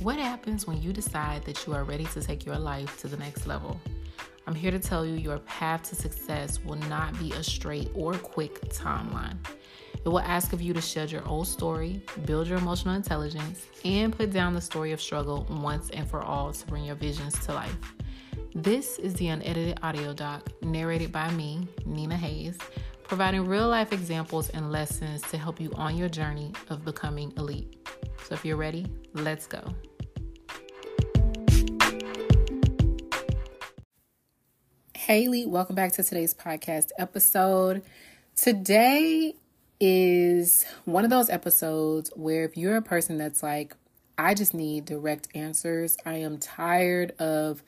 What happens when you decide that you are ready to take your life to the next level? I'm here to tell you your path to success will not be a straight or quick timeline. It will ask of you to shed your old story, build your emotional intelligence, and put down the story of struggle once and for all to bring your visions to life. This is the unedited audio doc narrated by me, Nina Hayes, providing real life examples and lessons to help you on your journey of becoming elite. So if you're ready, let's go. Hey, Elite, welcome back to today's podcast episode. Today is one of those episodes where if you're a person that's like, I just need direct answers, I am tired of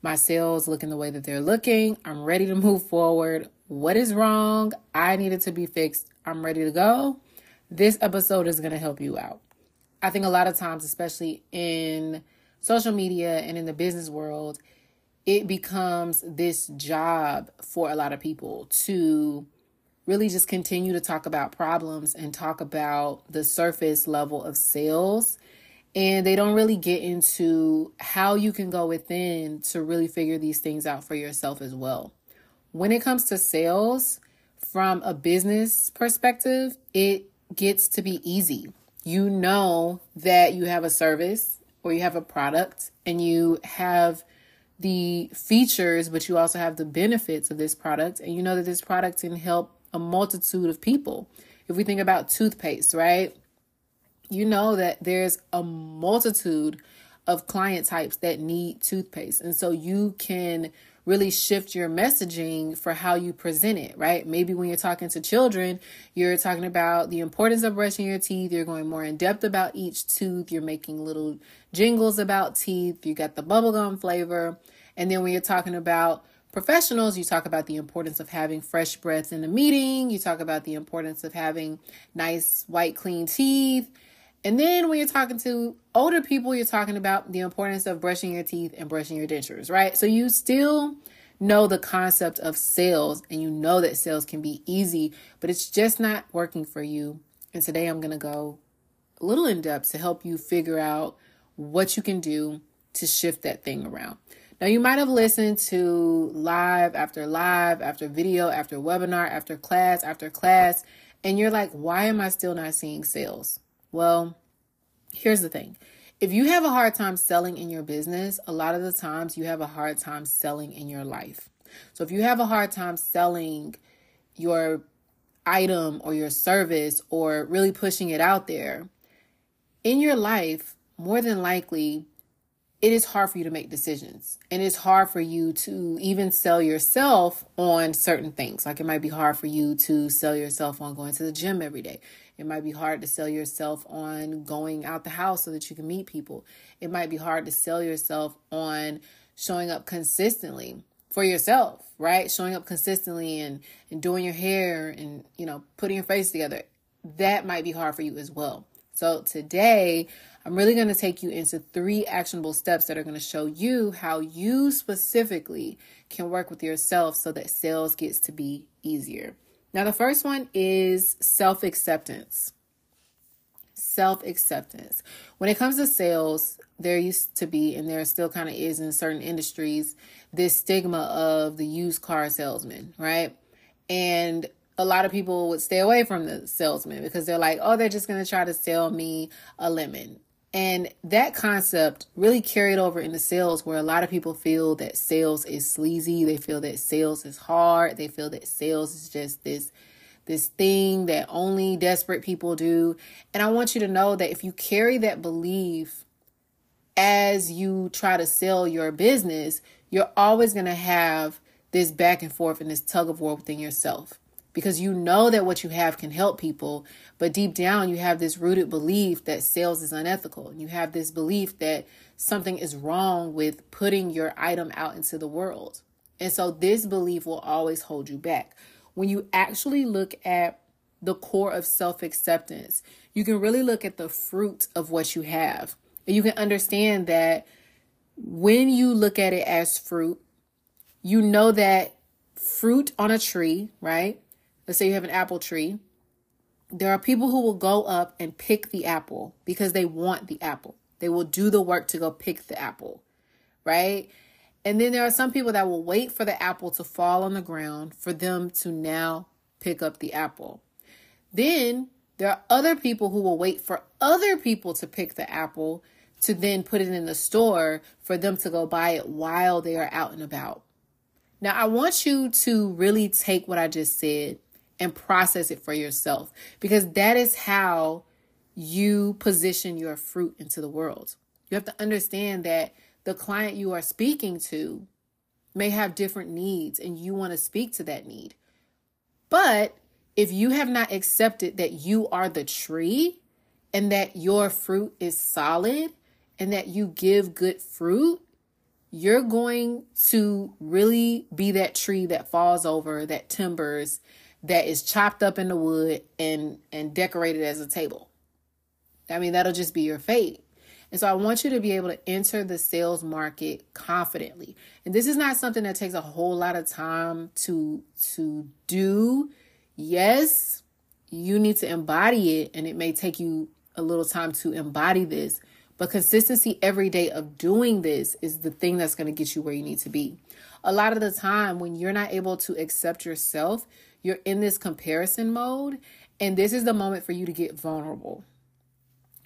my sales looking the way that they're looking, I'm ready to move forward. What is wrong? I need it to be fixed. I'm ready to go. This episode is going to help you out. I think a lot of times, especially in social media and in the business world, it becomes this job for a lot of people to really just continue to talk about problems and talk about the surface level of sales. And they don't really get into how you can go within to really figure these things out for yourself as well. When it comes to sales, from a business perspective, it gets to be easy. You know that you have a service or you have a product and you have the features, but you also have the benefits of this product. And you know that this product can help a multitude of people. If we think about toothpaste, right? You know that there's a multitude of client types that need toothpaste. And so you can really shift your messaging for how you present it, right? Maybe when you're talking to children, you're talking about the importance of brushing your teeth. You're going more in depth about each tooth. You're making little jingles about teeth. You got the bubblegum flavor. And then when you're talking about professionals, you talk about the importance of having fresh breath in the meeting. You talk about the importance of having nice, white, clean teeth. And then when you're talking to older people, you're talking about the importance of brushing your teeth and brushing your dentures, right? So you still know the concept of sales and you know that sales can be easy, but it's just not working for you. And today I'm going to go a little in depth to help you figure out what you can do to shift that thing around. Now, you might have listened to live after live, after video, after webinar, after class, after class, and you're like, why am I still not seeing sales? Well, here's the thing if you have a hard time selling in your business, a lot of the times you have a hard time selling in your life. So if you have a hard time selling your item or your service or really pushing it out there, in your life, more than likely, it is hard for you to make decisions and it's hard for you to even sell yourself on certain things. Like it might be hard for you to sell yourself on going to the gym every day. It might be hard to sell yourself on going out the house so that you can meet people. It might be hard to sell yourself on showing up consistently for yourself, right? Showing up consistently and, and doing your hair and, you know, putting your face together. That might be hard for you as well. So today, I'm really going to take you into three actionable steps that are going to show you how you specifically can work with yourself so that sales gets to be easier. Now, the first one is self acceptance. Self acceptance. When it comes to sales, there used to be, and there still kind of is in certain industries, this stigma of the used car salesman, right? And a lot of people would stay away from the salesman because they're like, oh, they're just going to try to sell me a lemon. And that concept really carried over into sales where a lot of people feel that sales is sleazy. They feel that sales is hard. They feel that sales is just this this thing that only desperate people do. And I want you to know that if you carry that belief as you try to sell your business, you're always going to have this back and forth and this tug of war within yourself because you know that what you have can help people, but deep down you have this rooted belief that sales is unethical. You have this belief that something is wrong with putting your item out into the world. And so this belief will always hold you back. When you actually look at the core of self acceptance, you can really look at the fruit of what you have. And you can understand that when you look at it as fruit, you know that fruit on a tree, right? Let's say you have an apple tree, there are people who will go up and pick the apple because they want the apple. They will do the work to go pick the apple, right? And then there are some people that will wait for the apple to fall on the ground for them to now pick up the apple. Then there are other people who will wait for other people to pick the apple to then put it in the store for them to go buy it while they are out and about. Now, I want you to really take what I just said and process it for yourself because that is how you position your fruit into the world. You have to understand that the client you are speaking to may have different needs and you want to speak to that need. But if you have not accepted that you are the tree and that your fruit is solid and that you give good fruit, you're going to really be that tree that falls over, that timbers, that is chopped up in the wood and and decorated as a table. I mean, that'll just be your fate. And so I want you to be able to enter the sales market confidently. And this is not something that takes a whole lot of time to to do. Yes, you need to embody it and it may take you a little time to embody this, but consistency every day of doing this is the thing that's going to get you where you need to be. A lot of the time when you're not able to accept yourself, you're in this comparison mode and this is the moment for you to get vulnerable.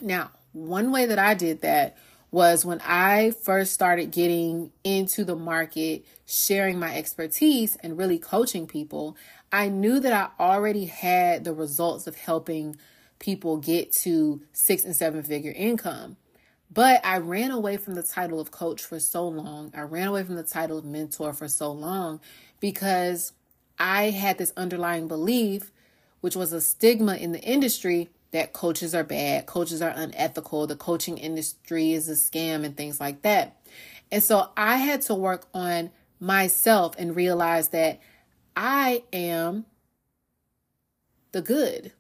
Now, one way that I did that was when I first started getting into the market, sharing my expertise and really coaching people, I knew that I already had the results of helping people get to six and seven figure income. But I ran away from the title of coach for so long. I ran away from the title of mentor for so long because I had this underlying belief, which was a stigma in the industry that coaches are bad, coaches are unethical, the coaching industry is a scam, and things like that. And so I had to work on myself and realize that I am the good.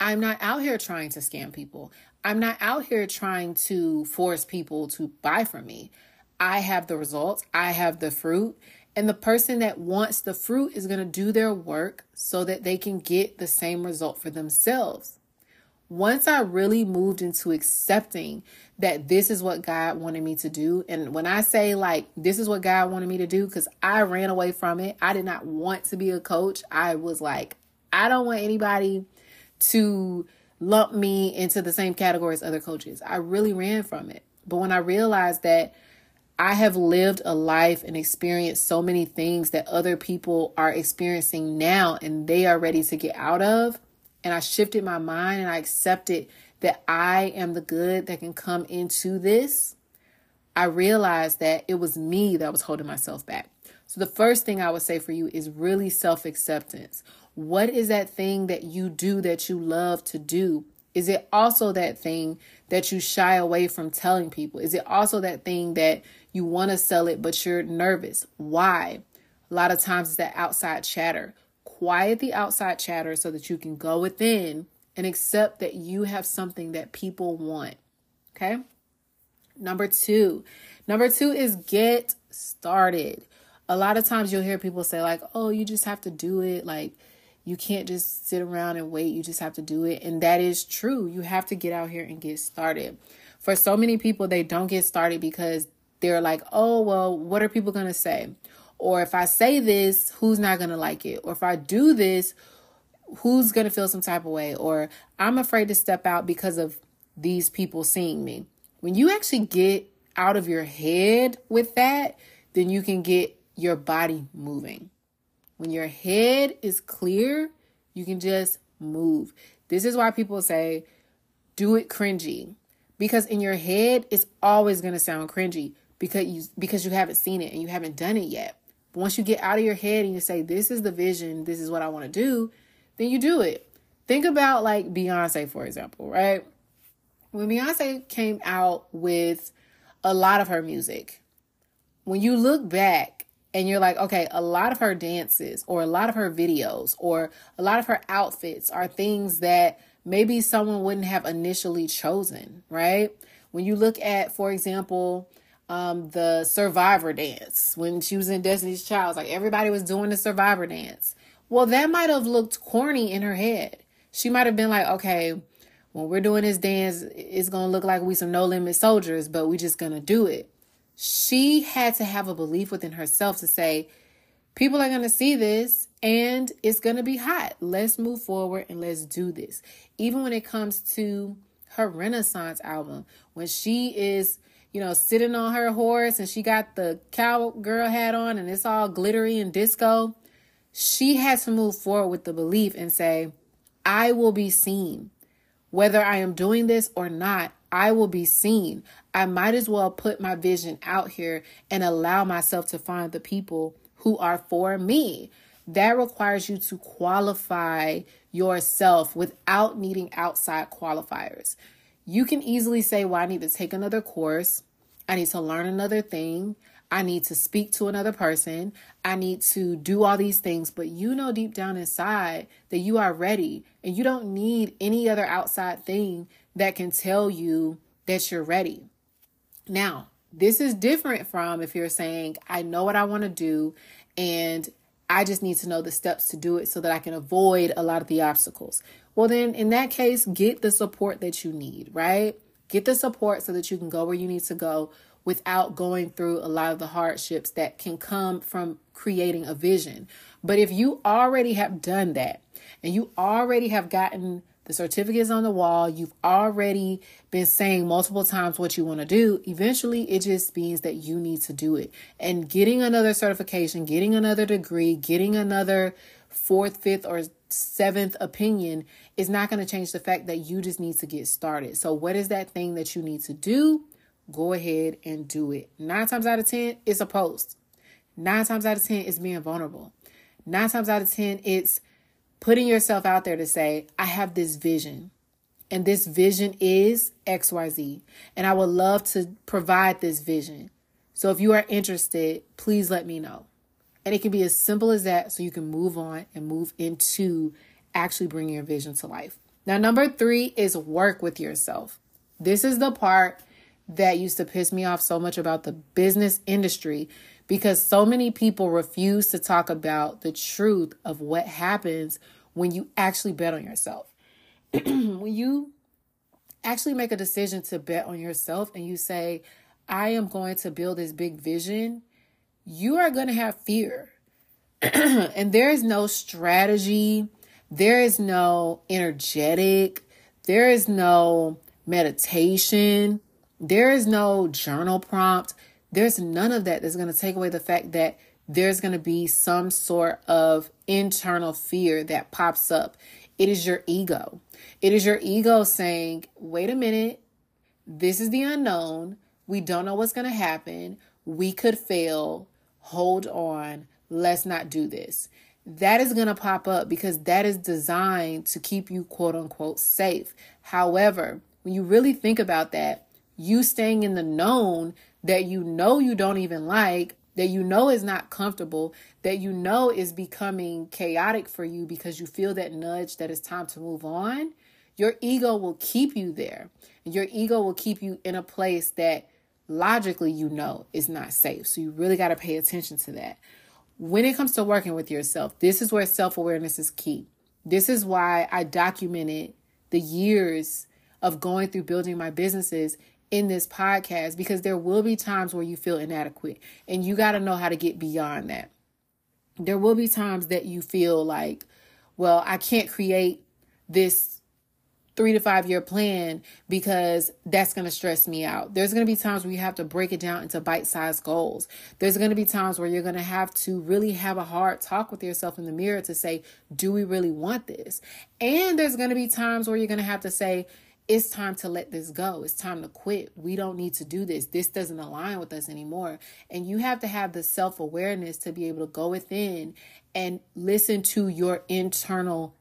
I'm not out here trying to scam people. I'm not out here trying to force people to buy from me. I have the results, I have the fruit, and the person that wants the fruit is going to do their work so that they can get the same result for themselves once I really moved into accepting that this is what God wanted me to do, and when I say like this is what God wanted me to do, because I ran away from it, I did not want to be a coach. I was like, I don't want anybody to lump me into the same category as other coaches. I really ran from it. But when I realized that I have lived a life and experienced so many things that other people are experiencing now and they are ready to get out of, and I shifted my mind and I accepted that I am the good that can come into this, I realized that it was me that was holding myself back. So, the first thing I would say for you is really self acceptance. What is that thing that you do that you love to do? Is it also that thing that you shy away from telling people? Is it also that thing that you want to sell it, but you're nervous? Why? A lot of times it's that outside chatter quiet the outside chatter so that you can go within and accept that you have something that people want. Okay? Number two. Number two is get started. A lot of times you'll hear people say, like, oh, you just have to do it. Like, you can't just sit around and wait. You just have to do it. And that is true. You have to get out here and get started. For so many people, they don't get started because they're like, oh, well, what are people going to say? Or if I say this, who's not going to like it? Or if I do this, who's going to feel some type of way? Or I'm afraid to step out because of these people seeing me. When you actually get out of your head with that, then you can get your body moving. When your head is clear, you can just move. This is why people say, do it cringy. Because in your head, it's always going to sound cringy because you because you haven't seen it and you haven't done it yet. But once you get out of your head and you say, This is the vision, this is what I want to do, then you do it. Think about like Beyonce, for example, right? When Beyonce came out with a lot of her music, when you look back and you're like, okay, a lot of her dances or a lot of her videos or a lot of her outfits are things that maybe someone wouldn't have initially chosen, right? When you look at, for example, um, the survivor dance when she was in Destiny's Child. Like everybody was doing the survivor dance. Well, that might have looked corny in her head. She might have been like, okay, when we're doing this dance, it's to look like we some no limit soldiers, but we just to do it. She had to have a belief within herself to say, people are to see this and it's to be hot. Let's move forward and let's do this. Even when it comes to her Renaissance album, when she is, you know, sitting on her horse and she got the cowgirl hat on and it's all glittery and disco, she has to move forward with the belief and say, I will be seen. Whether I am doing this or not, I will be seen. I might as well put my vision out here and allow myself to find the people who are for me. That requires you to qualify yourself without needing outside qualifiers. You can easily say, Well, I need to take another course. I need to learn another thing. I need to speak to another person. I need to do all these things. But you know deep down inside that you are ready and you don't need any other outside thing that can tell you that you're ready. Now, this is different from if you're saying, I know what I want to do and I just need to know the steps to do it so that I can avoid a lot of the obstacles. Well, then in that case, get the support that you need, right? Get the support so that you can go where you need to go without going through a lot of the hardships that can come from creating a vision. But if you already have done that and you already have gotten the certificates on the wall, you've already been saying multiple times what you want to do, eventually it just means that you need to do it. And getting another certification, getting another degree, getting another fourth, fifth, or seventh opinion is not going to change the fact that you just need to get started. So, what is that thing that you need to do? go ahead and do it. Nine times out of 10, it's a post. Nine times out of 10, it's being vulnerable. Nine times out of 10, it's putting yourself out there to say, I have this vision. And this vision is XYZ. And I would love to provide this vision. So if you are interested, please let me know. And it can be as simple as that so you can move on and move into actually bringing your vision to life. Now, number three is work with yourself. This is the part that used to piss me off so much about the business industry because so many people refuse to talk about the truth of what happens when you actually bet on yourself. when you actually make a decision to bet on yourself and you say, I am going to build this big vision, you are going to have fear. and there is no strategy, there is no energetic, there is no meditation, there is no journal prompt. There's none of that that's going to take away the fact that there's going to be some sort of internal fear that pops up. It is your ego. It is your ego saying, wait a minute, this is the unknown. We don't know what's going to happen. We could fail. Hold on. Let's not do this. That is going to pop up because that is designed to keep you quote unquote safe. However, when you really think about that, you staying in the known that you know you don't even like, that you know is not comfortable, that you know is becoming chaotic for you because you feel that nudge that it's time to move on, your ego will keep you there. And your ego will keep you in a place that logically you know is not safe. So you really got to pay attention to that. When it comes to working with yourself, this is where self awareness is key. This is why I documented the years of going through building my businesses in this podcast because there will be times where you feel inadequate and you got to know how to get beyond that. There will be times that you feel like, well, I can't create this three to five year plan because that's going to stress me out. There's going to be times where you have to break it down into bite sized goals. There's going to be times where you're going to have to really have a hard talk with yourself in the mirror to say, do we really want this? And there's going to be times where you're going to have to say, it's time to let this go. It's time to quit. We don't need to do this. This doesn't align with us anymore. And you have to have the self awareness to be able to go within and listen to your internal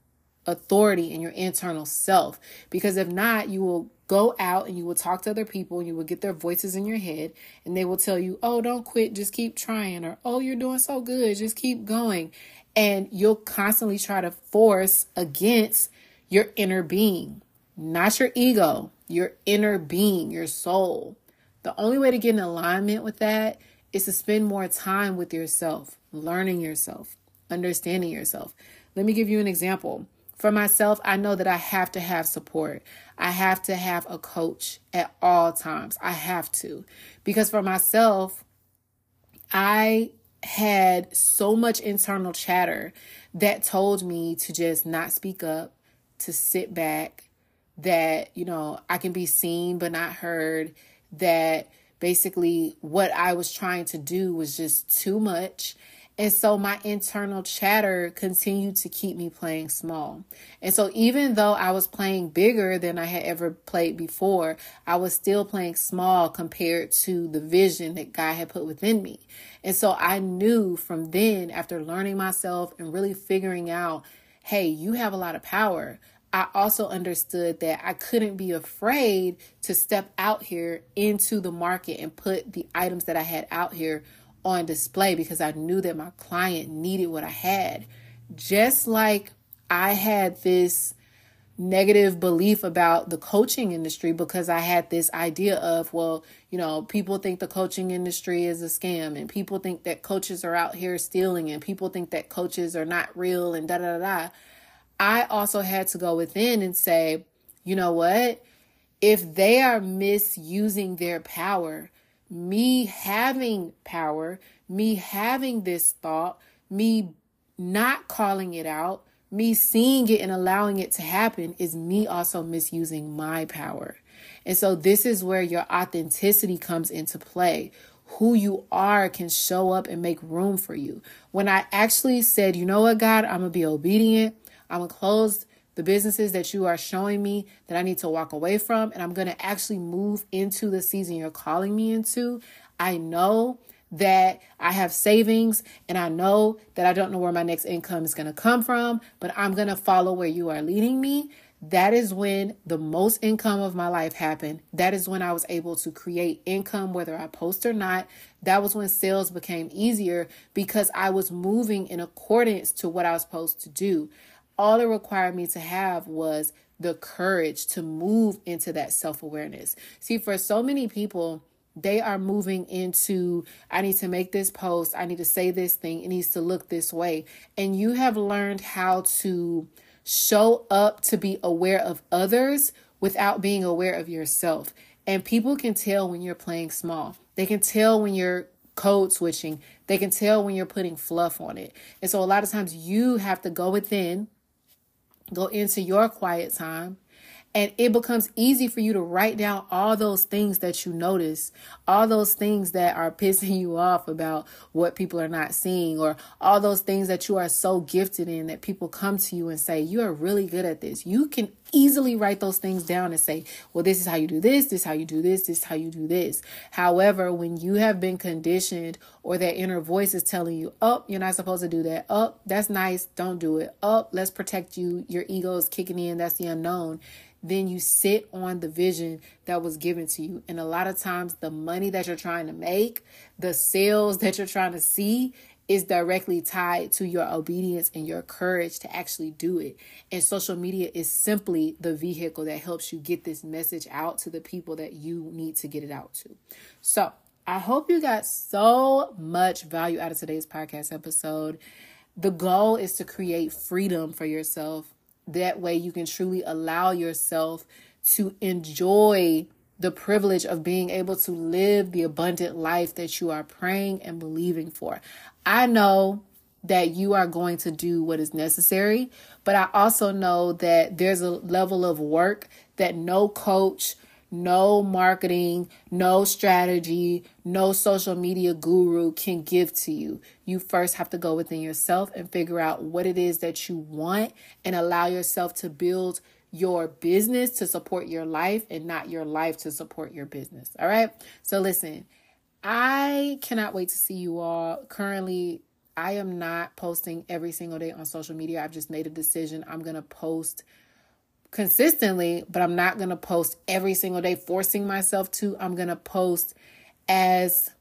authority and your internal self. Because if not, you will go out and you will talk to other people and you will get their voices in your head and they will tell you, oh, don't quit, just keep trying, or oh, you're doing so good, just keep going. And you'll constantly try to force against your inner being not your ego, your inner being, your soul. The only way to get in alignment with that is to spend more time with yourself, learning yourself, understanding yourself. Let me give you an example. For myself, I know that I have to have support. I have to have a coach at all times. I have to. Because for myself, I had so much internal chatter that told me to just not speak up, to sit back, that, you know, I can be seen but not heard, that basically what I was trying to do was just too much and so my internal chatter continued to keep me playing small. And so even though I was playing bigger than I had ever played before, I was still playing small compared to the vision that God had put within me. And so I knew from then, after learning myself and really figuring out, hey, you have a lot of power. I also understood that I couldn't be afraid to step out here into the market and put the items that I had out here on display because I knew that my client needed what I had. Just like I had this negative belief about the coaching industry because I had this idea of, well, you know, people think the coaching industry is a scam and people think that coaches are out here stealing and people think that coaches are not real and da da da. I also had to go within and say, you know what? If they are misusing their power, me having power, me having this thought, me not calling it out, me seeing it and allowing it to happen is me also misusing my power. And so this is where your authenticity comes into play. Who you are can show up and make room for you. When I actually said, you know what, God, I'm going to be obedient. I'm going to close the businesses that you are showing me that I need to walk away from, and I'm going to actually move into the season you're calling me into. I know that I have savings and I know that I don't know where my next income is going to come from, but I'm going to follow where you are leading me. That is when the most income of my life happened. That is when I was able to create income, whether I post or not. That was when sales became easier because I was moving in accordance to what I was supposed to do all it required me to have was the courage to move into that self awareness. See, for so many people, they are moving into, I need to make this post, I need to say this thing, it needs to look this way. And you have learned how to show up to be aware of others without being aware of yourself. And people can tell when you're playing small, they can tell when you're code switching, they can tell when you're putting fluff on it. And so a lot of times you have to go within go into your quiet time and it becomes easy for you to write down all those things that you notice, all those things that are pissing you off about what people are not seeing, or all those things that you are so gifted in that people come to you and say, You are really good at this. You can easily write those things down and say, Well, this is how you do this, this is how you do this, this is how you do this. However, when you have been conditioned or that inner voice is telling you, Oh, you're not supposed to do that. Oh, that's nice. Don't do it. Oh, let's protect you. Your ego is kicking in. That's the unknown then you sit on the vision that was given to you. And a lot of times, the money that you're trying to make, the sales that you're trying to see, is directly tied to your obedience and your courage to actually do it. And social media is simply the vehicle that helps you get this message out to the people that you need to get it out to. So, I hope you got so much value out of today's podcast episode. The goal is to create freedom for yourself that way, you can truly allow yourself to enjoy the privilege of being able to live the abundant life that you are praying and believing for. I know that you are going to do what is necessary, but I also know that there's a level of work that no coach, no marketing, no strategy, no social media guru can give to you. You first have to go within yourself and figure out what it is that you want and allow yourself to build your business to support your life and not your life to support your business. All right. So, listen, I cannot wait to see you all. Currently, I am not posting every single day on social media. I've just made a decision. I'm going to post consistently, but I'm not going to post every single day, forcing myself to. I'm going to post as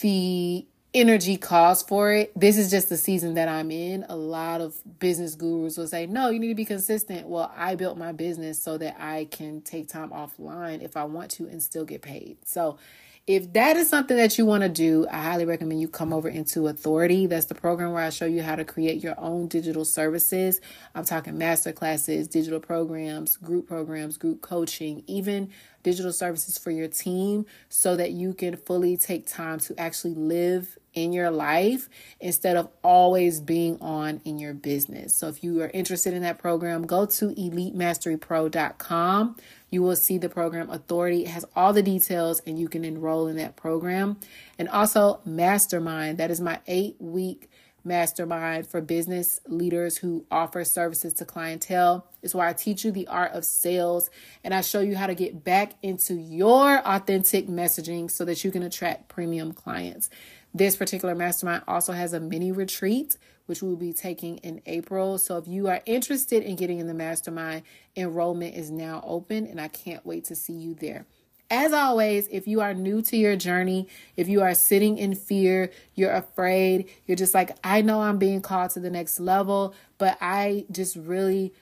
the energy calls for it. This is just the season that I'm in. A lot of business gurus will say, no, you need to be consistent. Well, I built my business so that I can take time offline if I want to and still get paid. So if that is something that you want to do, I highly recommend you come over into Authority. That's the program where I show you how to create your own digital services. I'm talking master classes, digital programs, group programs, group coaching, even digital services for your team so that you can fully take time to actually live in your life instead of always being on in your business. So if you are interested in that program, go to elitemasterypro.com. You will see the program authority. It has all the details and you can enroll in that program. And also Mastermind, that is my 8 week mastermind for business leaders who offer services to clientele. It's where I teach you the art of sales and I show you how to get back into your authentic messaging so that you can attract premium clients. This particular mastermind also has a mini retreat, which we'll be taking in April. So if you are interested in getting in the mastermind, enrollment is now open and I can't wait to see you there. As always, if you are new to your journey, if you are sitting in fear, you're afraid, you're just like, I know I'm being called to the next level, but I just really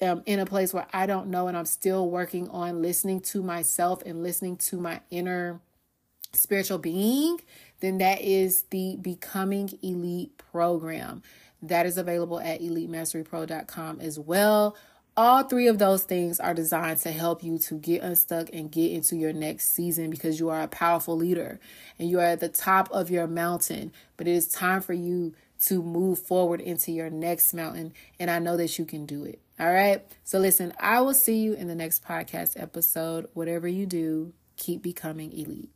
am in a place where I don't know and I'm still working on listening to myself and listening to my inner spiritual being, then that is the Becoming Elite program. That is available at elitemasterypro.com as well. All three of those things are designed to help you to get unstuck and get into your next season because you are a powerful leader and you are at the top of your mountain. But it is time for you to move forward into your next mountain. And I know that you can do it. All right. So listen, I will see you in the next podcast episode. Whatever you do, keep becoming elite.